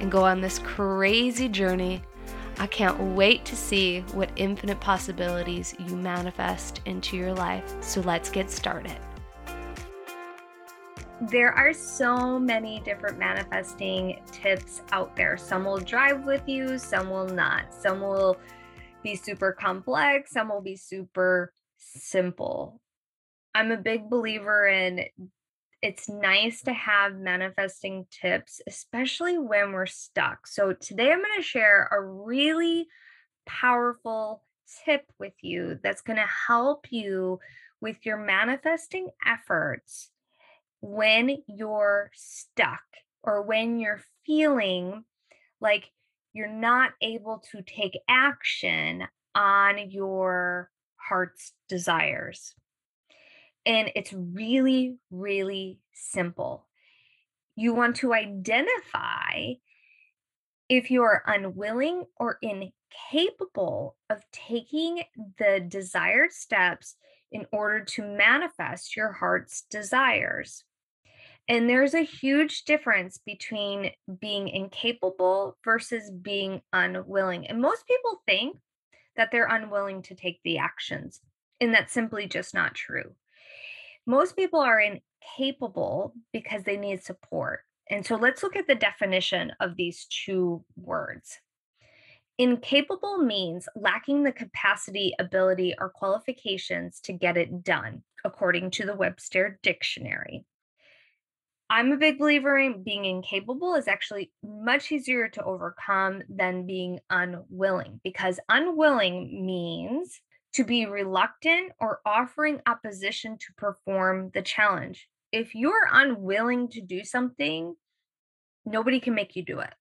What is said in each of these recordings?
and go on this crazy journey. I can't wait to see what infinite possibilities you manifest into your life. So let's get started. There are so many different manifesting tips out there. Some will drive with you, some will not. Some will be super complex, some will be super simple. I'm a big believer in it's nice to have manifesting tips, especially when we're stuck. So, today I'm going to share a really powerful tip with you that's going to help you with your manifesting efforts when you're stuck or when you're feeling like you're not able to take action on your heart's desires. And it's really, really simple. You want to identify if you're unwilling or incapable of taking the desired steps in order to manifest your heart's desires. And there's a huge difference between being incapable versus being unwilling. And most people think that they're unwilling to take the actions, and that's simply just not true most people are incapable because they need support. And so let's look at the definition of these two words. Incapable means lacking the capacity, ability, or qualifications to get it done, according to the Webster Dictionary. I'm a big believer in being incapable is actually much easier to overcome than being unwilling because unwilling means to be reluctant or offering opposition to perform the challenge. If you're unwilling to do something, nobody can make you do it.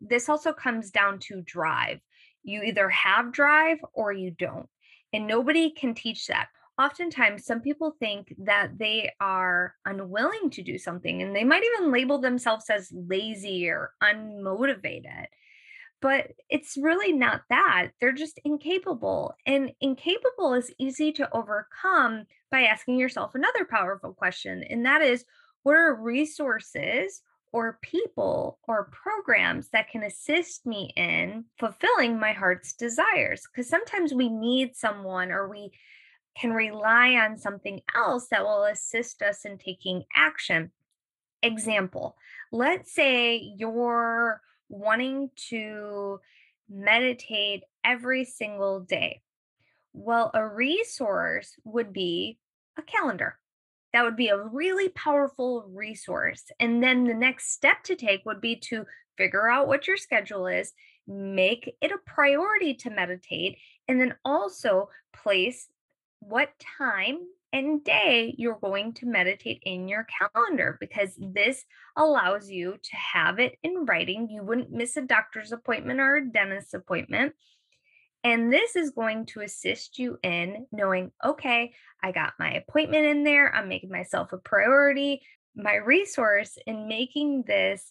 This also comes down to drive. You either have drive or you don't, and nobody can teach that. Oftentimes, some people think that they are unwilling to do something, and they might even label themselves as lazy or unmotivated but it's really not that. They're just incapable. And incapable is easy to overcome by asking yourself another powerful question, and that is what are resources or people or programs that can assist me in fulfilling my heart's desires? Because sometimes we need someone or we can rely on something else that will assist us in taking action. Example, let's say you're wanting to meditate every single day. Well, a resource would be a calendar. That would be a really powerful resource. And then the next step to take would be to figure out what your schedule is, make it a priority to meditate, and then also place what time and day you're going to meditate in your calendar because this allows you to have it in writing. You wouldn't miss a doctor's appointment or a dentist's appointment. And this is going to assist you in knowing, okay, I got my appointment in there. I'm making myself a priority. My resource in making this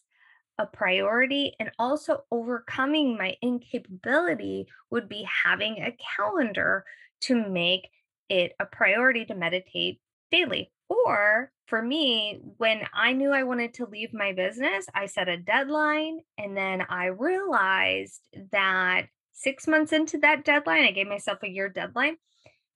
a priority and also overcoming my incapability would be having a calendar to make it a priority to meditate daily. Or for me, when I knew I wanted to leave my business, I set a deadline. And then I realized that six months into that deadline, I gave myself a year deadline.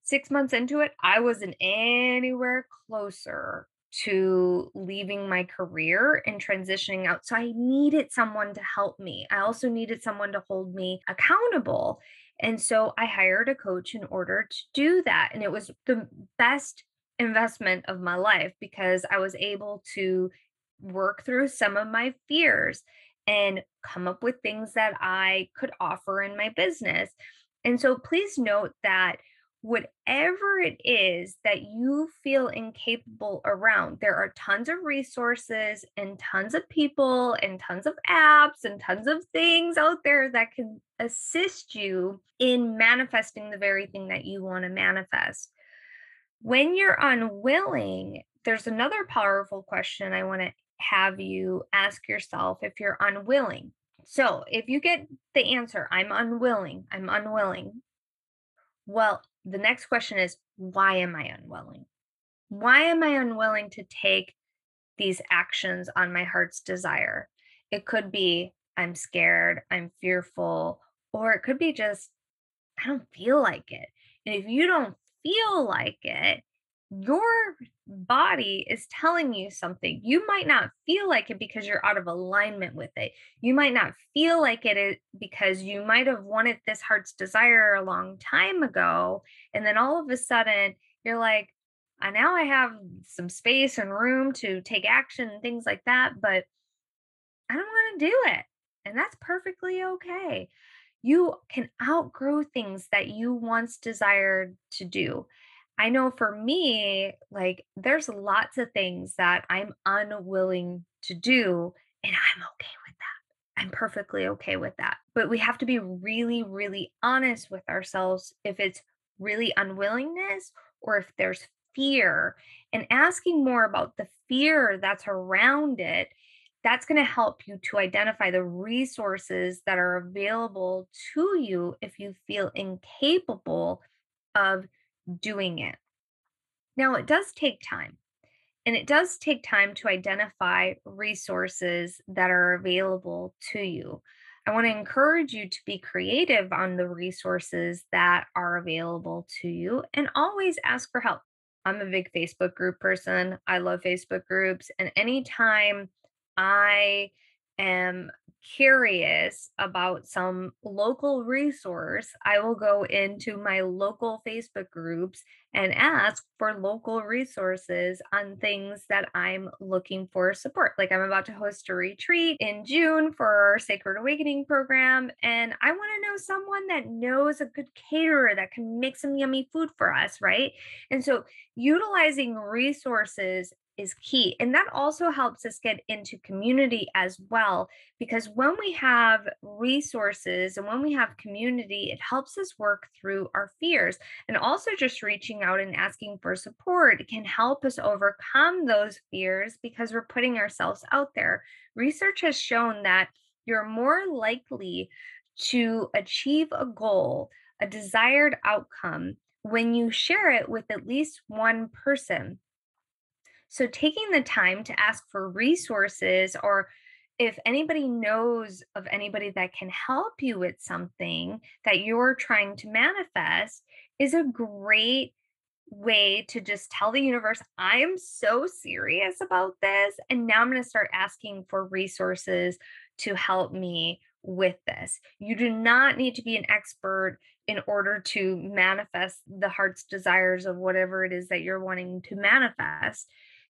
Six months into it, I wasn't anywhere closer to leaving my career and transitioning out. So I needed someone to help me. I also needed someone to hold me accountable. And so I hired a coach in order to do that. And it was the best investment of my life because I was able to work through some of my fears and come up with things that I could offer in my business. And so please note that whatever it is that you feel incapable around. There are tons of resources and tons of people and tons of apps and tons of things out there that can assist you in manifesting the very thing that you want to manifest. When you're unwilling, there's another powerful question I want to have you ask yourself if you're unwilling. So, if you get the answer, I'm unwilling, I'm unwilling. Well, the next question is why am I unwilling? Why am I unwilling to take these actions on my heart's desire? It could be I'm scared, I'm fearful, or it could be just I don't feel like it. And if you don't feel like it, your body is telling you something. You might not feel like it because you're out of alignment with it. You might not feel like it because you might have wanted this heart's desire a long time ago. And then all of a sudden, you're like, I now I have some space and room to take action and things like that, but I don't want to do it. And that's perfectly okay. You can outgrow things that you once desired to do. I know for me, like there's lots of things that I'm unwilling to do, and I'm okay with that. I'm perfectly okay with that. But we have to be really, really honest with ourselves if it's really unwillingness or if there's fear and asking more about the fear that's around it that's going to help you to identify the resources that are available to you if you feel incapable of doing it. Now, it does take time, and it does take time to identify resources that are available to you. I want to encourage you to be creative on the resources that are available to you and always ask for help. I'm a big Facebook group person. I love Facebook groups. And anytime I am curious about some local resource, I will go into my local Facebook groups and ask for local resources on things that I'm looking for support. Like I'm about to host a retreat in June for our Sacred Awakening program, and I want to know someone that knows a good caterer that can make some yummy food for us, right? And so utilizing resources is key. And that also helps us get into community as well, because when we have resources and when we have community, it helps us work through our fears. And also, just reaching out and asking for support can help us overcome those fears because we're putting ourselves out there. Research has shown that you're more likely to achieve a goal, a desired outcome, when you share it with at least one person so, taking the time to ask for resources or if anybody knows of anybody that can help you with something that you're trying to manifest is a great way to just tell the universe, I am so serious about this. And now I'm going to start asking for resources to help me with this. You do not need to be an expert in order to manifest the heart's desires of whatever it is that you're wanting to manifest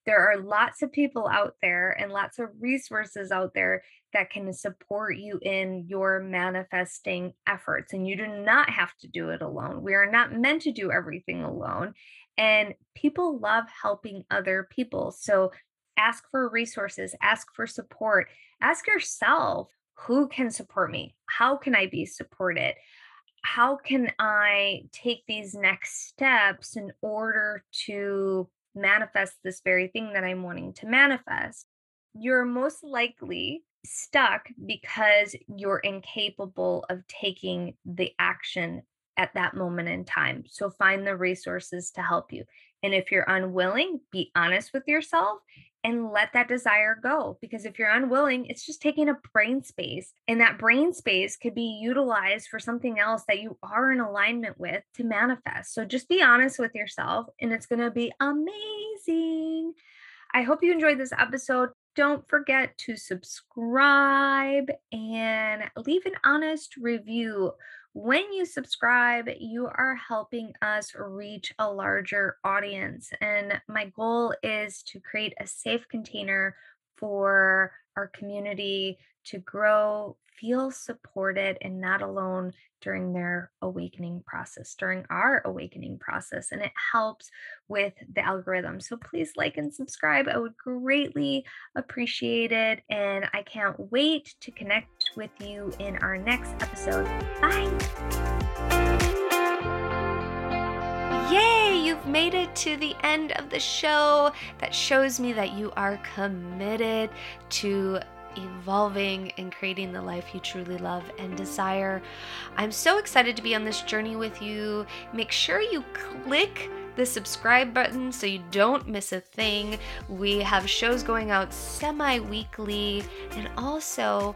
there are lots of people out there and lots of resources out there that can support you in your manifesting efforts. And you do not have to do it alone. We are not meant to do everything alone. And people love helping other people. So ask for resources, ask for support, ask yourself who can support me? How can I be supported? How can I take these next steps in order to manifest this very thing that I'm wanting to manifest, you're most likely stuck because you're incapable of taking the action at that moment in time. So find the resources to help you. And if you're unwilling, be honest with yourself and let that desire go. Because if you're unwilling, it's just taking a brain space. And that brain space could be utilized for something else that you are in alignment with to manifest. So just be honest with yourself, and it's going to be amazing. I hope you enjoyed this episode. Don't forget to subscribe and leave an honest review when you subscribe, you are helping us reach a larger audience. And my goal is to create a safe container for our community to grow, feel supported and not alone during their awakening process, during our awakening process. And it helps with the algorithm. So please like and subscribe. I would greatly appreciate it. And I can't wait to connect with you in our next episode. Bye. Yay, you've made it to the end of the show. That shows me that you are committed to evolving and creating the life you truly love and desire. I'm so excited to be on this journey with you. Make sure you click the subscribe button so you don't miss a thing. We have shows going out semi weekly, and also